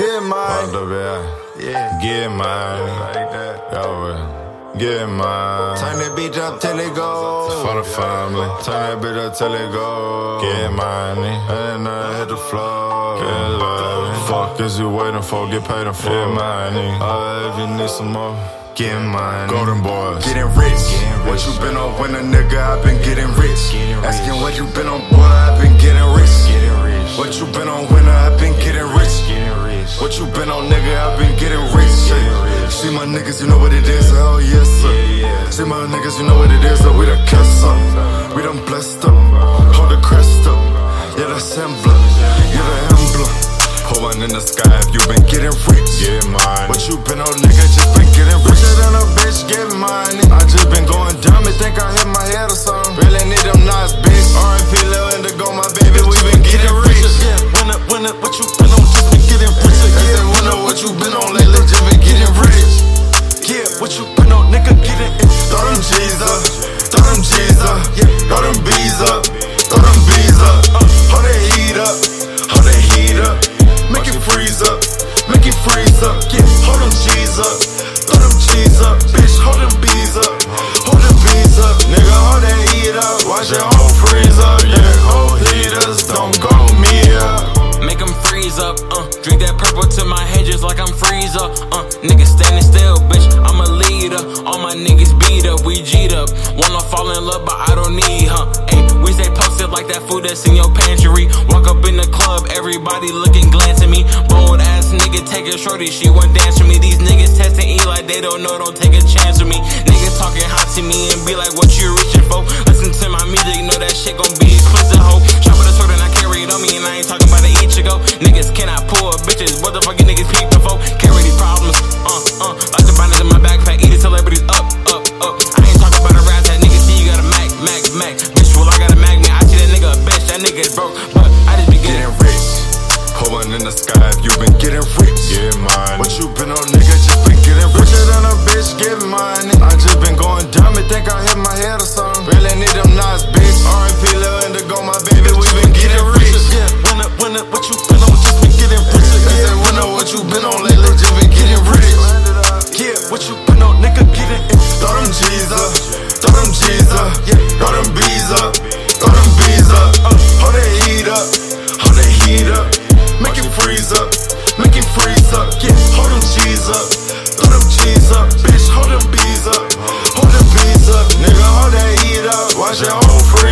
get mine. Yeah. Yeah, Get mine. like that. Yo, uh, get mine. Turn that bitch up till it go. For the family. Turn that bitch up till it go. Get money. And I hit the floor. Get love. Fuck is you waiting for? Get paid in full. Get money. Uh, if you need some more. Get money. Golden boys. Getting rich. What you been on when a nigga? i been getting rich. Asking what you been on, boy, i been getting rich. What you been on my niggas, you know what it is. Oh yes, sir. See my niggas, you know what it is. So we done cuss up. We done blessed up. Hold the crest up. Yeah, that's emblem. Yeah, the emblem. Hold on in the sky if you been getting rich. Yeah, money. What you been on, nigga? B's up, throw them B's up. Hold that heat up, hold that heat up, make it freeze up, make it freeze up. Yeah, hold them G's up, throw them G's up, bitch, hold them bees up, hold them B's up, nigga, hold that heat up, watch your my head just like I'm freezer, uh. Niggas standing still, bitch. I'm a leader. All my niggas beat up, we G'd up. Wanna fall in love, but I don't need, huh? Ayy, we stay posted like that food that's in your pantry. Walk up in the club, everybody looking, glancing me. Bold ass nigga, take a shorty, she want dance with me. These niggas testing E like they don't know, don't take a chance with me. Niggas talking hot to me and be like, what you reaching for? Listen to my music, know that shit gon' be explicit, ho. Shot with a sword and I carry it on me, and I ain't talking the sky if you been getting rich. Get money. What you been on, nigga? Just been getting richer than a bitch, get money. I just been going dumb and think I hit my head or something. Really need them nice, bitch. R.I.P. Lil Indigo, my baby, we been getting rich. Yeah, when up, when up, what you been on? Just been getting richer. Yeah, when up, what you been on lately? Just been getting rich. Yeah, what you been on, nigga? Getting it. Throw them G's up, throw them G's up, yeah, throw them B's up, throw them B's up. Uh, hold that was your own friend.